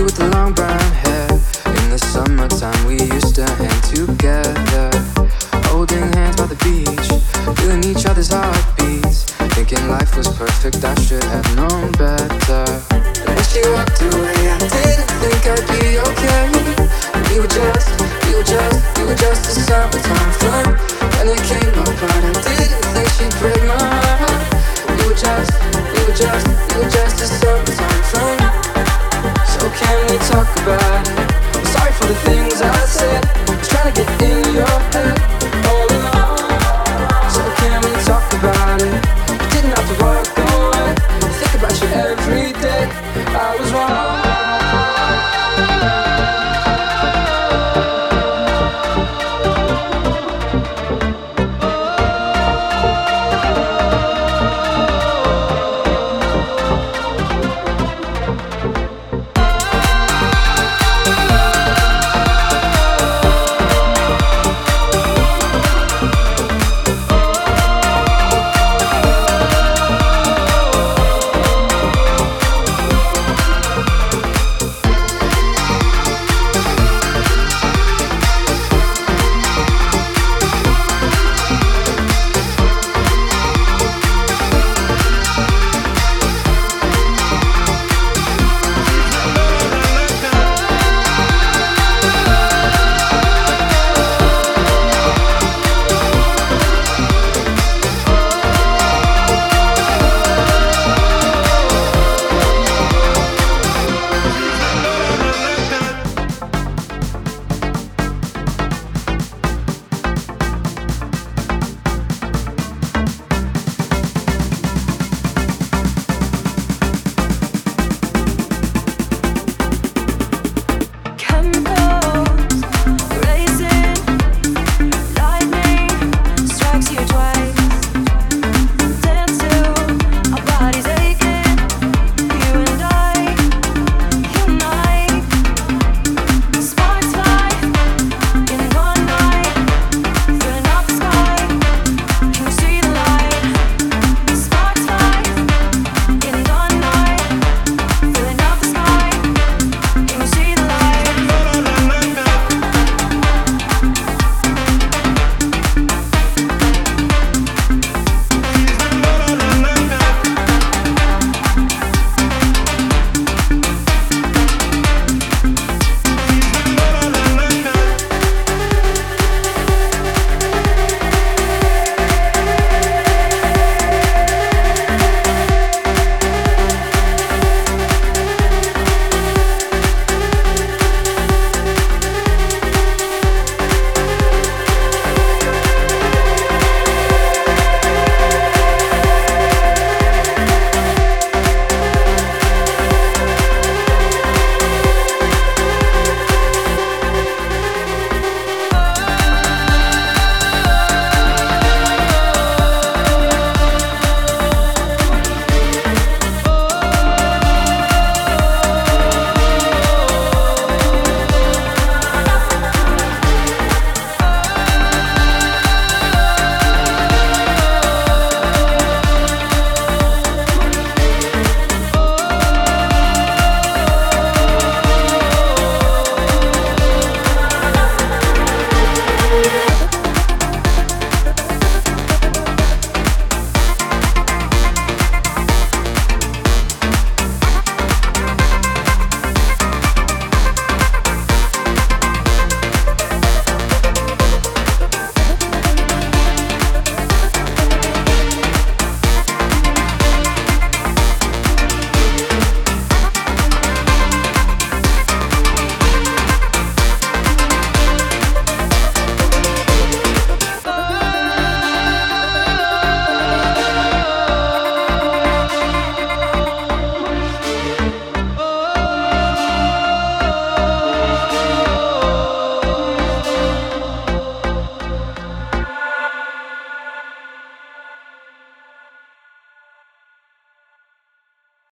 with the long brown hair. In the summertime, we used to hang together, holding hands by the beach, feeling each other's heartbeats. Thinking life was perfect, I should have known better. When she walked away, I didn't think I'd be okay. We were just, we were just, we were just a summertime it came apart, I didn't think she'd break my heart. Just, just. bad. I'm sorry for the things I said. Just trying to get in.